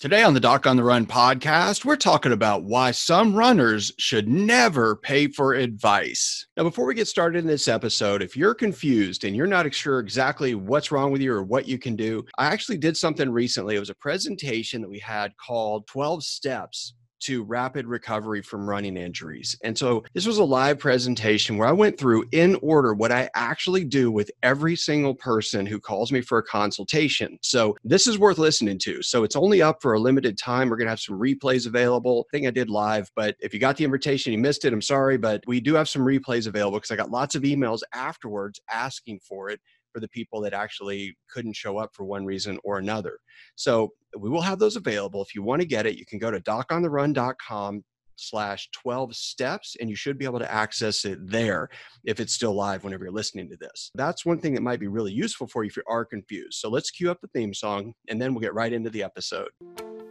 Today on the Doc on the Run podcast, we're talking about why some runners should never pay for advice. Now, before we get started in this episode, if you're confused and you're not sure exactly what's wrong with you or what you can do, I actually did something recently. It was a presentation that we had called 12 Steps to rapid recovery from running injuries. And so this was a live presentation where I went through in order what I actually do with every single person who calls me for a consultation. So this is worth listening to. So it's only up for a limited time. We're going to have some replays available. I think I did live, but if you got the invitation, you missed it, I'm sorry, but we do have some replays available because I got lots of emails afterwards asking for it for the people that actually couldn't show up for one reason or another. So we will have those available. If you want to get it, you can go to docontherun.com slash 12 steps and you should be able to access it there if it's still live whenever you're listening to this that's one thing that might be really useful for you if you are confused so let's cue up the theme song and then we'll get right into the episode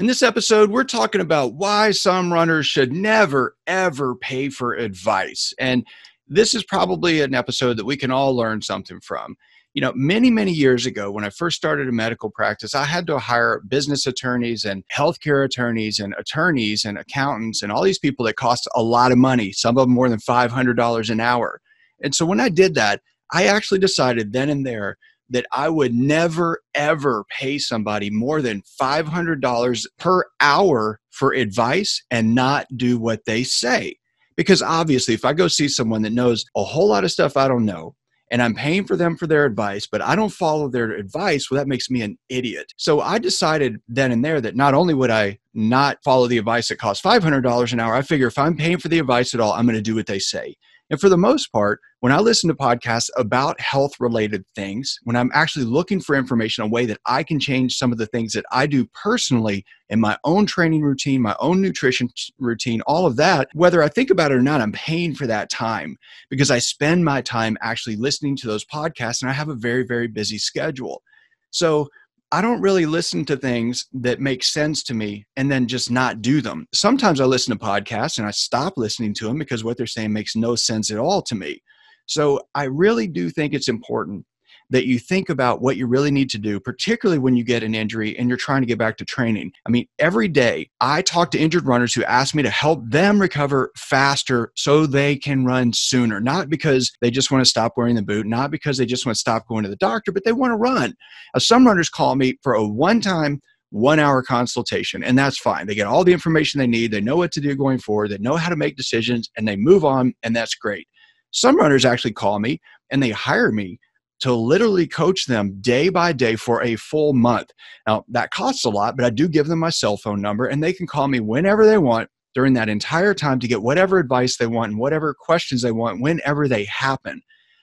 In this episode, we're talking about why some runners should never, ever pay for advice. And this is probably an episode that we can all learn something from. You know, many, many years ago, when I first started a medical practice, I had to hire business attorneys and healthcare attorneys and attorneys and accountants and all these people that cost a lot of money, some of them more than $500 an hour. And so when I did that, I actually decided then and there that I would never, ever pay somebody more than $500 per hour for advice and not do what they say. Because obviously, if I go see someone that knows a whole lot of stuff I don't know, and I'm paying for them for their advice, but I don't follow their advice, well, that makes me an idiot. So I decided then and there that not only would I not follow the advice that costs $500 an hour, I figure if I'm paying for the advice at all, I'm going to do what they say. And for the most part, when I listen to podcasts about health related things, when I'm actually looking for information, a way that I can change some of the things that I do personally in my own training routine, my own nutrition routine, all of that, whether I think about it or not, I'm paying for that time because I spend my time actually listening to those podcasts and I have a very, very busy schedule. So I don't really listen to things that make sense to me and then just not do them. Sometimes I listen to podcasts and I stop listening to them because what they're saying makes no sense at all to me. So I really do think it's important that you think about what you really need to do, particularly when you get an injury and you're trying to get back to training. I mean, every day I talk to injured runners who ask me to help them recover faster so they can run sooner, not because they just want to stop wearing the boot, not because they just want to stop going to the doctor, but they want to run. Now, some runners call me for a one time one hour consultation, and that's fine. They get all the information they need, they know what to do going forward, they know how to make decisions, and they move on, and that's great. Some runners actually call me and they hire me to literally coach them day by day for a full month. Now, that costs a lot, but I do give them my cell phone number and they can call me whenever they want during that entire time to get whatever advice they want and whatever questions they want whenever they happen.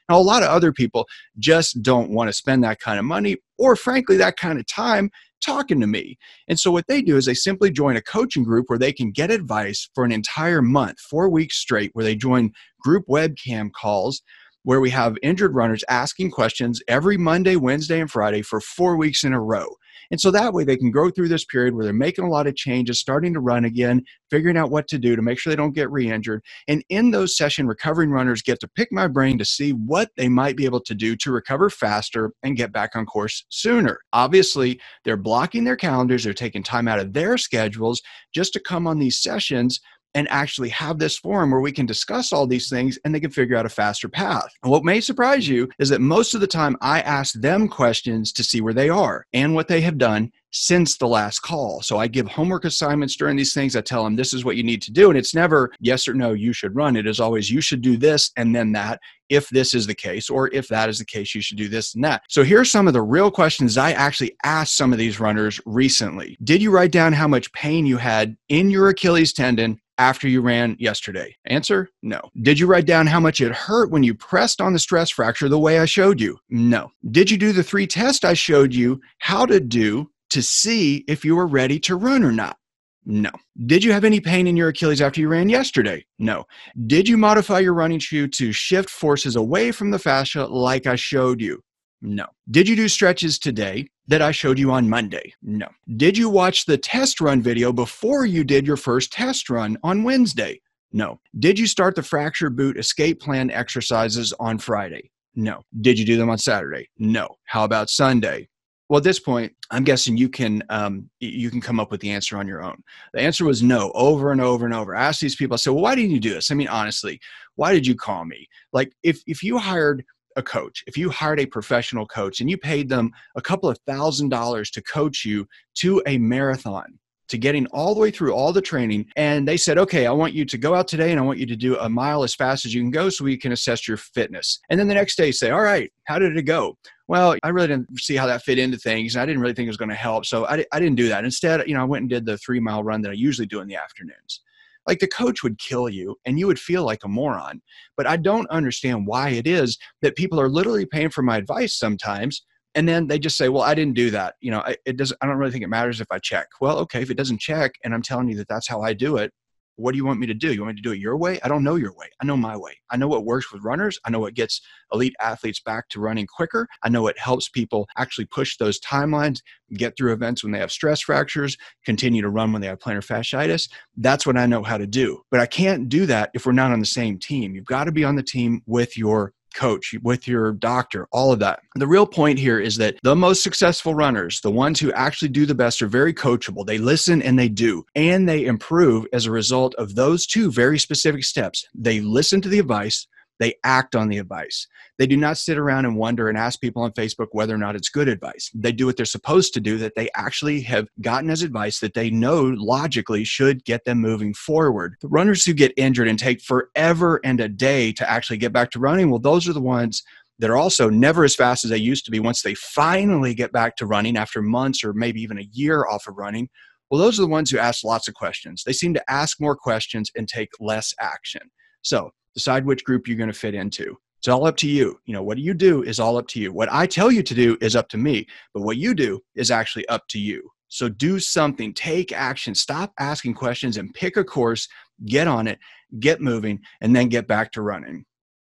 Now, a lot of other people just don't want to spend that kind of money or, frankly, that kind of time talking to me. And so, what they do is they simply join a coaching group where they can get advice for an entire month, four weeks straight, where they join group webcam calls where we have injured runners asking questions every Monday, Wednesday, and Friday for four weeks in a row. And so that way they can go through this period where they're making a lot of changes, starting to run again, figuring out what to do to make sure they don't get re injured. And in those session, recovering runners get to pick my brain to see what they might be able to do to recover faster and get back on course sooner. Obviously, they're blocking their calendars, they're taking time out of their schedules just to come on these sessions and actually have this forum where we can discuss all these things and they can figure out a faster path. And what may surprise you is that most of the time I ask them questions to see where they are and what they have done since the last call. So I give homework assignments during these things. I tell them this is what you need to do. And it's never yes or no, you should run. It is always you should do this and then that if this is the case, or if that is the case, you should do this and that. So here are some of the real questions I actually asked some of these runners recently. Did you write down how much pain you had in your Achilles tendon after you ran yesterday? Answer no. Did you write down how much it hurt when you pressed on the stress fracture the way I showed you? No. Did you do the three tests I showed you how to do to see if you were ready to run or not? No. Did you have any pain in your Achilles after you ran yesterday? No. Did you modify your running shoe to shift forces away from the fascia like I showed you? No. Did you do stretches today that I showed you on Monday? No. Did you watch the test run video before you did your first test run on Wednesday? No. Did you start the fracture boot escape plan exercises on Friday? No. Did you do them on Saturday? No. How about Sunday? Well, at this point, I'm guessing you can um, you can come up with the answer on your own. The answer was no, over and over and over. I asked these people. I said, "Well, why didn't you do this?" I mean, honestly, why did you call me? Like, if if you hired a coach, if you hired a professional coach and you paid them a couple of thousand dollars to coach you to a marathon, to getting all the way through all the training. And they said, okay, I want you to go out today and I want you to do a mile as fast as you can go so we can assess your fitness. And then the next day say, all right, how did it go? Well, I really didn't see how that fit into things. And I didn't really think it was going to help. So I, I didn't do that. Instead, you know, I went and did the three mile run that I usually do in the afternoons like the coach would kill you and you would feel like a moron. But I don't understand why it is that people are literally paying for my advice sometimes and then they just say well i didn't do that you know it doesn't i don't really think it matters if i check well okay if it doesn't check and i'm telling you that that's how i do it what do you want me to do? You want me to do it your way? I don't know your way. I know my way. I know what works with runners. I know what gets elite athletes back to running quicker. I know what helps people actually push those timelines get through events when they have stress fractures continue to run when they have plantar fasciitis. That's what i know how to do. But i can't do that if we're not on the same team. You've got to be on the team with your coach, with your doctor, all of that. The real point here is that the most successful runners, the ones who actually do the best, are very coachable. They listen and they do, and they improve as a result of those two very specific steps. They listen to the advice, they act on the advice. They do not sit around and wonder and ask people on Facebook whether or not it's good advice. They do what they're supposed to do that they actually have gotten as advice that they know logically should get them moving forward. The runners who get injured and take forever and a day to actually get back to running, well, those are the ones that are also never as fast as they used to be once they finally get back to running after months or maybe even a year off of running. Well, those are the ones who ask lots of questions. They seem to ask more questions and take less action. So, decide which group you're going to fit into. It's all up to you. You know, what you do is all up to you. What I tell you to do is up to me, but what you do is actually up to you. So do something, take action, stop asking questions and pick a course, get on it, get moving, and then get back to running.